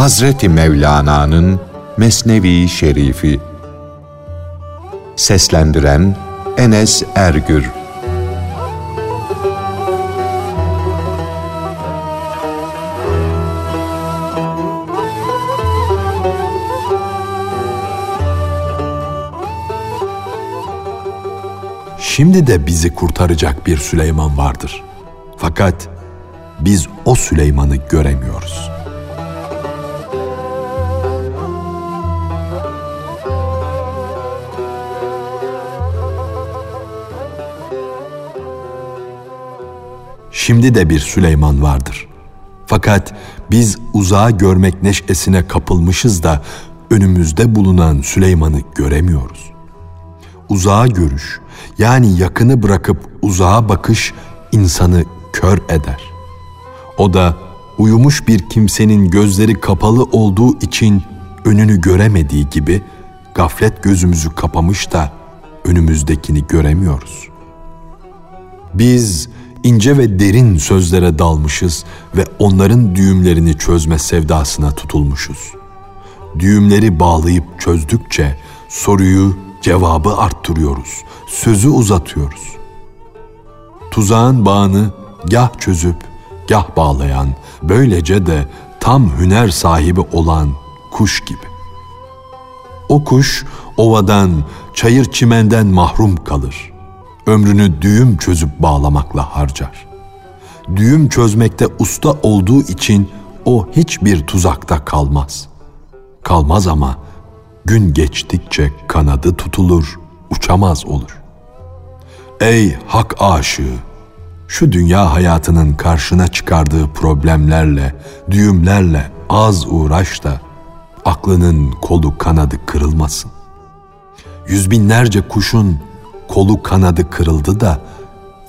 Hazreti Mevlana'nın Mesnevi Şerifi Seslendiren Enes Ergür Şimdi de bizi kurtaracak bir Süleyman vardır. Fakat biz o Süleyman'ı göremiyoruz. Şimdi de bir Süleyman vardır. Fakat biz uzağa görmek neşesine kapılmışız da önümüzde bulunan Süleyman'ı göremiyoruz. Uzağa görüş yani yakını bırakıp uzağa bakış insanı kör eder. O da uyumuş bir kimsenin gözleri kapalı olduğu için önünü göremediği gibi gaflet gözümüzü kapamış da önümüzdekini göremiyoruz. Biz ince ve derin sözlere dalmışız ve onların düğümlerini çözme sevdasına tutulmuşuz. Düğümleri bağlayıp çözdükçe soruyu, cevabı arttırıyoruz, sözü uzatıyoruz. Tuzağın bağını gah çözüp gah bağlayan, böylece de tam hüner sahibi olan kuş gibi. O kuş ovadan, çayır çimenden mahrum kalır. Ömrünü düğüm çözüp bağlamakla harcar. Düğüm çözmekte usta olduğu için o hiçbir tuzakta kalmaz. Kalmaz ama gün geçtikçe kanadı tutulur, uçamaz olur. Ey hak aşığı! Şu dünya hayatının karşına çıkardığı problemlerle, düğümlerle az uğraş da aklının kolu kanadı kırılmasın. Yüz binlerce kuşun kolu kanadı kırıldı da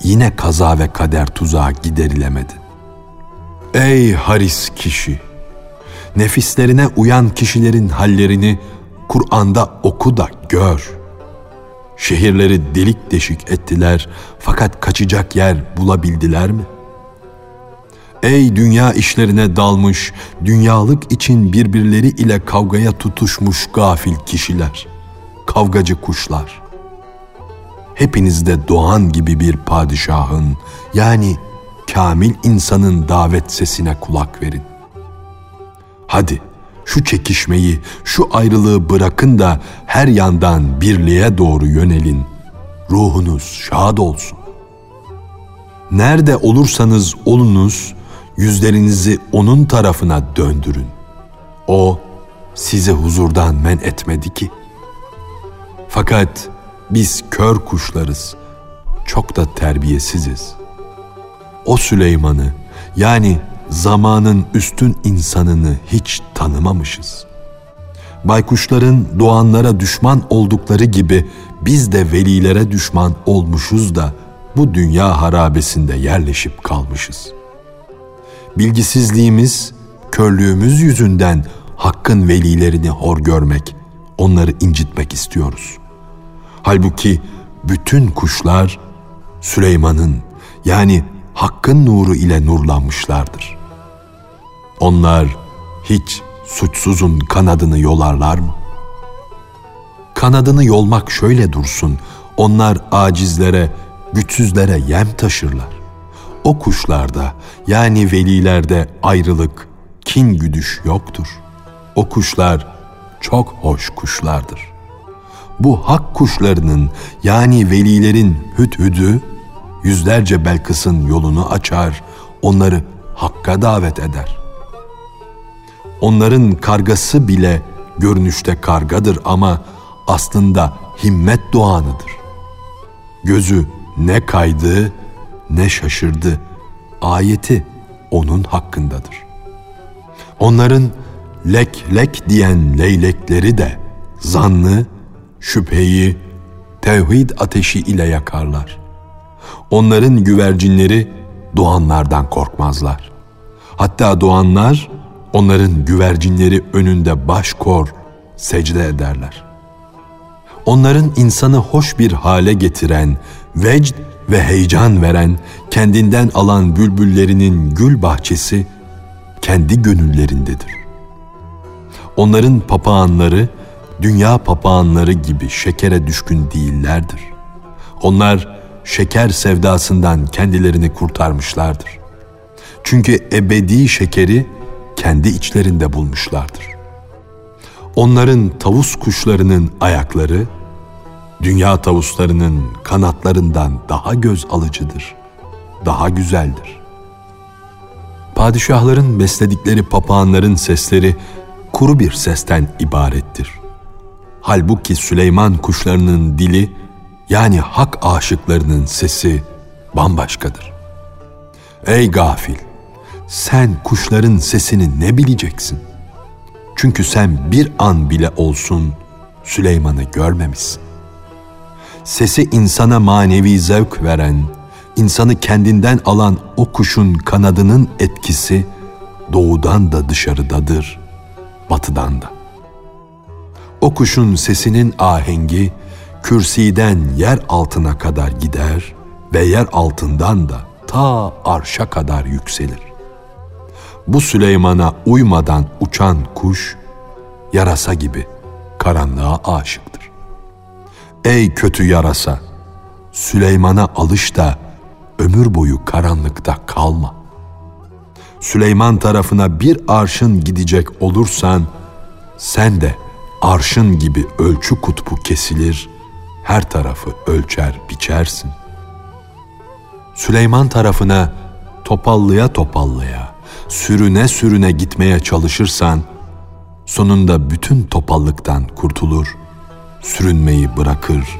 yine kaza ve kader tuzağı giderilemedi. Ey haris kişi! Nefislerine uyan kişilerin hallerini Kur'an'da oku da gör. Şehirleri delik deşik ettiler fakat kaçacak yer bulabildiler mi? Ey dünya işlerine dalmış, dünyalık için birbirleri ile kavgaya tutuşmuş gafil kişiler, kavgacı kuşlar. Hepinizde doğan gibi bir padişahın yani kamil insanın davet sesine kulak verin. Hadi şu çekişmeyi, şu ayrılığı bırakın da her yandan birliğe doğru yönelin. Ruhunuz şad olsun. Nerede olursanız olunuz, yüzlerinizi onun tarafına döndürün. O sizi huzurdan men etmedi ki. Fakat biz kör kuşlarız, çok da terbiyesiziz. O Süleyman'ı yani zamanın üstün insanını hiç tanımamışız. Baykuşların doğanlara düşman oldukları gibi biz de velilere düşman olmuşuz da bu dünya harabesinde yerleşip kalmışız. Bilgisizliğimiz, körlüğümüz yüzünden hakkın velilerini hor görmek, onları incitmek istiyoruz. Halbuki bütün kuşlar Süleyman'ın yani hakkın nuru ile nurlanmışlardır. Onlar hiç suçsuzun kanadını yolarlar mı? Kanadını yolmak şöyle dursun, onlar acizlere, güçsüzlere yem taşırlar. O kuşlarda yani velilerde ayrılık, kin güdüş yoktur. O kuşlar çok hoş kuşlardır. Bu hak kuşlarının yani velilerin hüdhüdü yüzlerce Belkıs'ın yolunu açar, onları hakka davet eder. Onların kargası bile görünüşte kargadır ama aslında himmet doğanıdır. Gözü ne kaydı ne şaşırdı. Ayeti onun hakkındadır. Onların lek lek diyen leylekleri de zannı, şüpheyi, tevhid ateşi ile yakarlar. Onların güvercinleri doğanlardan korkmazlar. Hatta doğanlar onların güvercinleri önünde baş kor, secde ederler. Onların insanı hoş bir hale getiren, vecd ve heyecan veren, kendinden alan bülbüllerinin gül bahçesi kendi gönüllerindedir. Onların papağanları dünya papağanları gibi şekere düşkün değillerdir. Onlar şeker sevdasından kendilerini kurtarmışlardır. Çünkü ebedi şekeri kendi içlerinde bulmuşlardır. Onların tavus kuşlarının ayakları dünya tavuslarının kanatlarından daha göz alıcıdır, daha güzeldir. Padişahların besledikleri papağanların sesleri kuru bir sesten ibarettir. Halbuki Süleyman kuşlarının dili yani hak aşıklarının sesi bambaşkadır. Ey gafil! Sen kuşların sesini ne bileceksin? Çünkü sen bir an bile olsun Süleyman'ı görmemişsin. Sesi insana manevi zevk veren, insanı kendinden alan o kuşun kanadının etkisi doğudan da dışarıdadır, batıdan da. O kuşun sesinin ahengi kürsiden yer altına kadar gider ve yer altından da ta arşa kadar yükselir. Bu Süleyman'a uymadan uçan kuş yarasa gibi karanlığa aşıktır. Ey kötü yarasa, Süleyman'a alış da ömür boyu karanlıkta kalma. Süleyman tarafına bir arşın gidecek olursan, sen de arşın gibi ölçü kutbu kesilir, her tarafı ölçer biçersin. Süleyman tarafına topallıya topallıya, sürüne sürüne gitmeye çalışırsan, sonunda bütün topallıktan kurtulur, sürünmeyi bırakır,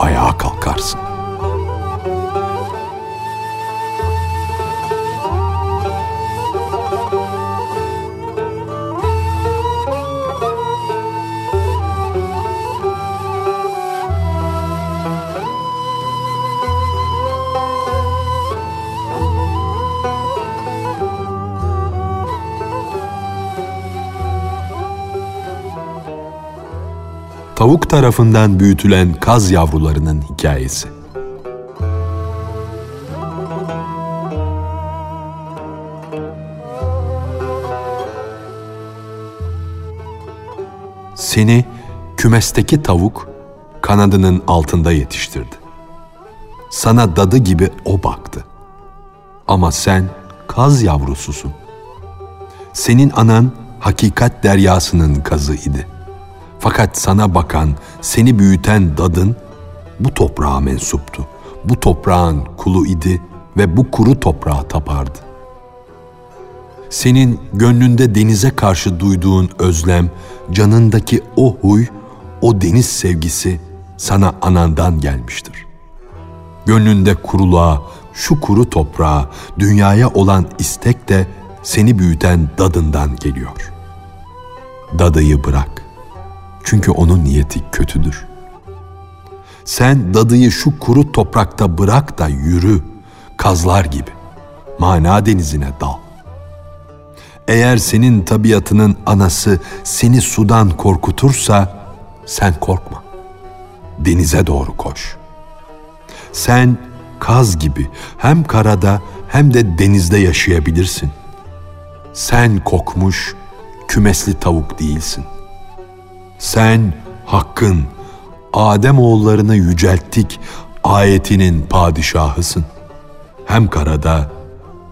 ayağa kalkarsın. Tavuk tarafından büyütülen kaz yavrularının hikayesi. Seni kümesteki tavuk kanadının altında yetiştirdi. Sana dadı gibi o baktı. Ama sen kaz yavrususun. Senin anan hakikat deryasının kazı idi.'' Fakat sana bakan, seni büyüten dadın bu toprağa mensuptu. Bu toprağın kulu idi ve bu kuru toprağa tapardı. Senin gönlünde denize karşı duyduğun özlem, canındaki o huy, o deniz sevgisi sana anandan gelmiştir. Gönlünde kuruluğa, şu kuru toprağa, dünyaya olan istek de seni büyüten dadından geliyor. Dadıyı bırak. Çünkü onun niyeti kötüdür. Sen dadıyı şu kuru toprakta bırak da yürü, kazlar gibi. Mana denizine dal. Eğer senin tabiatının anası seni sudan korkutursa sen korkma. Denize doğru koş. Sen kaz gibi hem karada hem de denizde yaşayabilirsin. Sen kokmuş, kümesli tavuk değilsin. Sen hakkın, Adem oğullarını yücelttik ayetinin padişahısın. Hem karada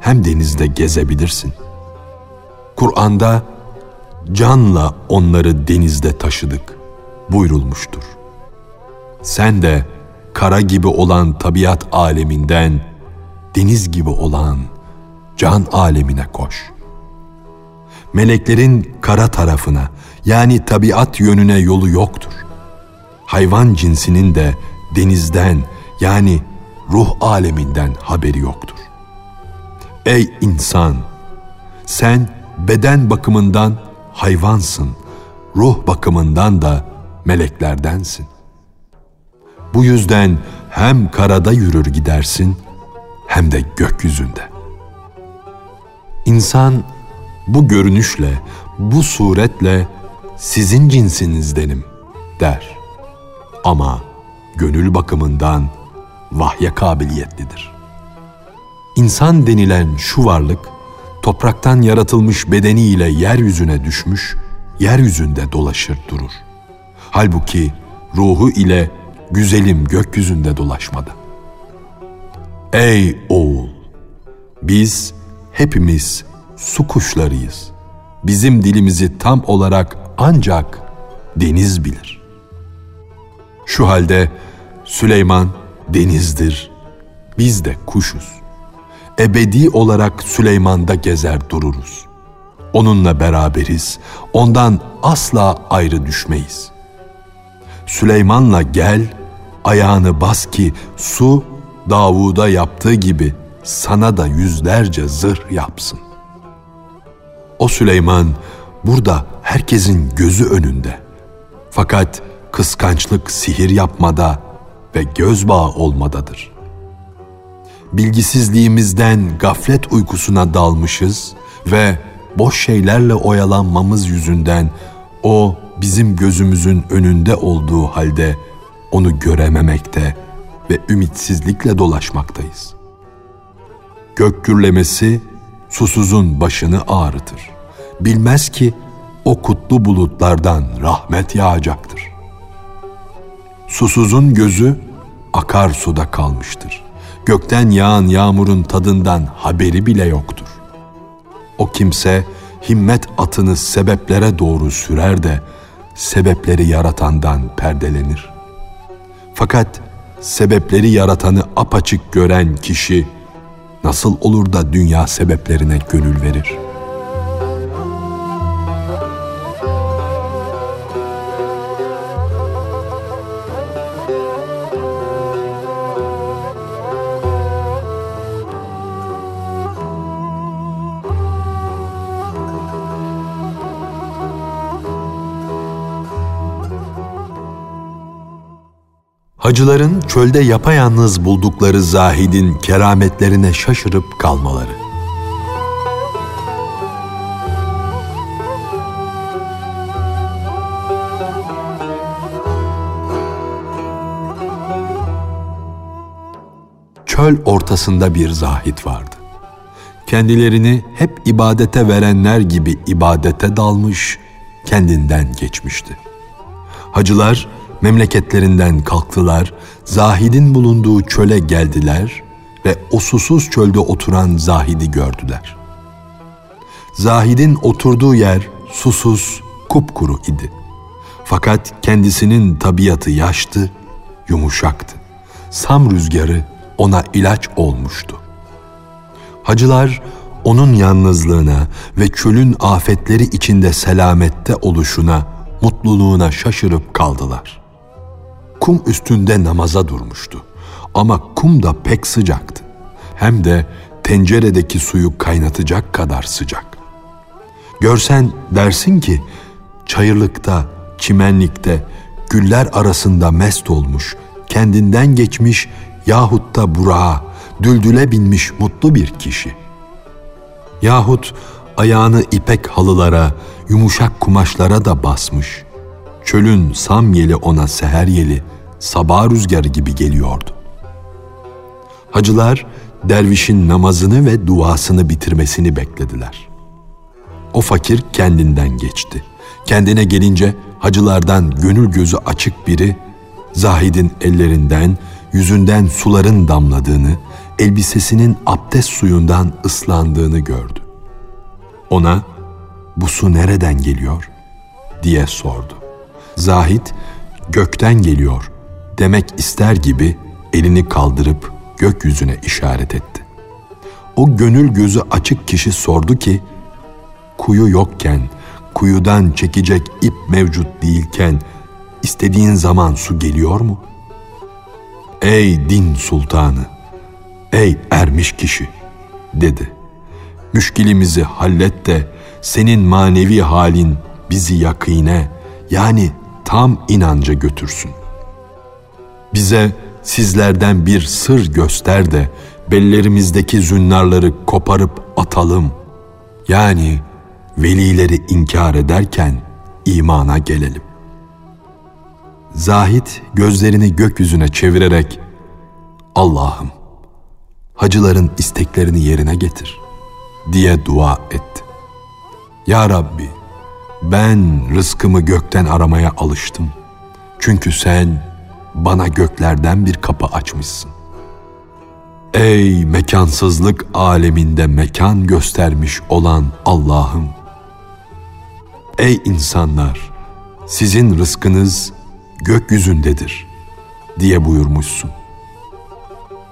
hem denizde gezebilirsin. Kur'an'da canla onları denizde taşıdık buyurulmuştur. Sen de kara gibi olan tabiat aleminden deniz gibi olan can alemine koş. Meleklerin kara tarafına yani tabiat yönüne yolu yoktur. Hayvan cinsinin de denizden yani ruh aleminden haberi yoktur. Ey insan! Sen beden bakımından hayvansın, ruh bakımından da meleklerdensin. Bu yüzden hem karada yürür gidersin hem de gökyüzünde. İnsan bu görünüşle, bu suretle sizin cinsinizdenim der. Ama gönül bakımından vahye kabiliyetlidir. İnsan denilen şu varlık topraktan yaratılmış bedeniyle yeryüzüne düşmüş yeryüzünde dolaşır durur. Halbuki ruhu ile güzelim gökyüzünde dolaşmadı. Ey oğul! Biz hepimiz su kuşlarıyız. Bizim dilimizi tam olarak ancak deniz bilir. Şu halde Süleyman denizdir, biz de kuşuz. Ebedi olarak Süleyman'da gezer dururuz. Onunla beraberiz, ondan asla ayrı düşmeyiz. Süleyman'la gel, ayağını bas ki su Davud'a yaptığı gibi sana da yüzlerce zırh yapsın. O Süleyman burada herkesin gözü önünde. Fakat kıskançlık sihir yapmada ve göz bağı olmadadır. Bilgisizliğimizden gaflet uykusuna dalmışız ve boş şeylerle oyalanmamız yüzünden o bizim gözümüzün önünde olduğu halde onu görememekte ve ümitsizlikle dolaşmaktayız. Gök gürlemesi susuzun başını ağrıtır. Bilmez ki o kutlu bulutlardan rahmet yağacaktır. Susuzun gözü akar suda kalmıştır. Gökten yağan yağmurun tadından haberi bile yoktur. O kimse himmet atını sebeplere doğru sürer de sebepleri yaratandan perdelenir. Fakat sebepleri yaratanı apaçık gören kişi nasıl olur da dünya sebeplerine gönül verir?'' Hacıların çölde yapayalnız buldukları zahidin kerametlerine şaşırıp kalmaları. Çöl ortasında bir zahit vardı. Kendilerini hep ibadete verenler gibi ibadete dalmış, kendinden geçmişti. Hacılar memleketlerinden kalktılar, Zahid'in bulunduğu çöle geldiler ve o susuz çölde oturan Zahid'i gördüler. Zahid'in oturduğu yer susuz, kupkuru idi. Fakat kendisinin tabiatı yaştı, yumuşaktı. Sam rüzgarı ona ilaç olmuştu. Hacılar onun yalnızlığına ve çölün afetleri içinde selamette oluşuna, mutluluğuna şaşırıp kaldılar.'' Kum üstünde namaza durmuştu. Ama kum da pek sıcaktı. Hem de tenceredeki suyu kaynatacak kadar sıcak. Görsen dersin ki çayırlıkta, çimenlikte, güller arasında mest olmuş, kendinden geçmiş yahut da burağa, düldüle binmiş mutlu bir kişi. Yahut ayağını ipek halılara, yumuşak kumaşlara da basmış. Çölün sam yeli ona seher yeli, sabah rüzgarı gibi geliyordu. Hacılar dervişin namazını ve duasını bitirmesini beklediler. O fakir kendinden geçti. Kendine gelince hacılardan gönül gözü açık biri Zahid'in ellerinden, yüzünden suların damladığını, elbisesinin abdest suyundan ıslandığını gördü. Ona bu su nereden geliyor diye sordu. Zahid gökten geliyor demek ister gibi elini kaldırıp gökyüzüne işaret etti. O gönül gözü açık kişi sordu ki, kuyu yokken, kuyudan çekecek ip mevcut değilken, istediğin zaman su geliyor mu? Ey din sultanı, ey ermiş kişi, dedi. Müşkilimizi hallet de senin manevi halin bizi yakine, yani tam inanca götürsün. Bize sizlerden bir sır göster de bellerimizdeki zünnarları koparıp atalım. Yani velileri inkar ederken imana gelelim. Zahit gözlerini gökyüzüne çevirerek Allah'ım hacıların isteklerini yerine getir diye dua etti. Ya Rabbi Ben rızkımı gökten aramaya alıştım. Çünkü sen bana göklerden bir kapı açmışsın. Ey mekansızlık aleminde mekan göstermiş olan Allah'ım! Ey insanlar! Sizin rızkınız gökyüzündedir diye buyurmuşsun.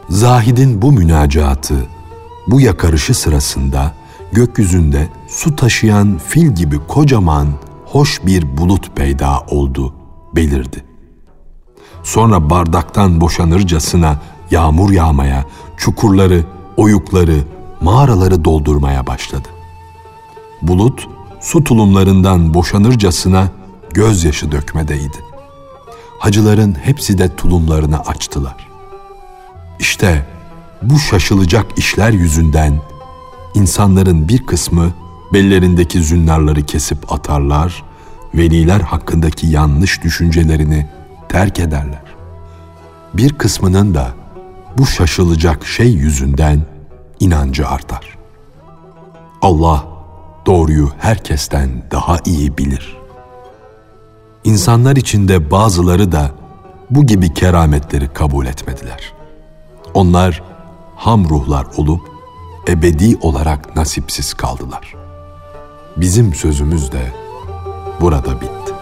Zahid'in bu münacatı, bu yakarışı sırasında gökyüzünde su taşıyan fil gibi kocaman, hoş bir bulut peyda oldu, belirdi. Sonra bardaktan boşanırcasına yağmur yağmaya, çukurları, oyukları, mağaraları doldurmaya başladı. Bulut, su tulumlarından boşanırcasına gözyaşı dökmedeydi. Hacıların hepsi de tulumlarını açtılar. İşte bu şaşılacak işler yüzünden insanların bir kısmı bellerindeki zünnarları kesip atarlar, veliler hakkındaki yanlış düşüncelerini terk ederler. Bir kısmının da bu şaşılacak şey yüzünden inancı artar. Allah doğruyu herkesten daha iyi bilir. İnsanlar içinde bazıları da bu gibi kerametleri kabul etmediler. Onlar ham ruhlar olup ebedi olarak nasipsiz kaldılar. Bizim sözümüz de burada bitti.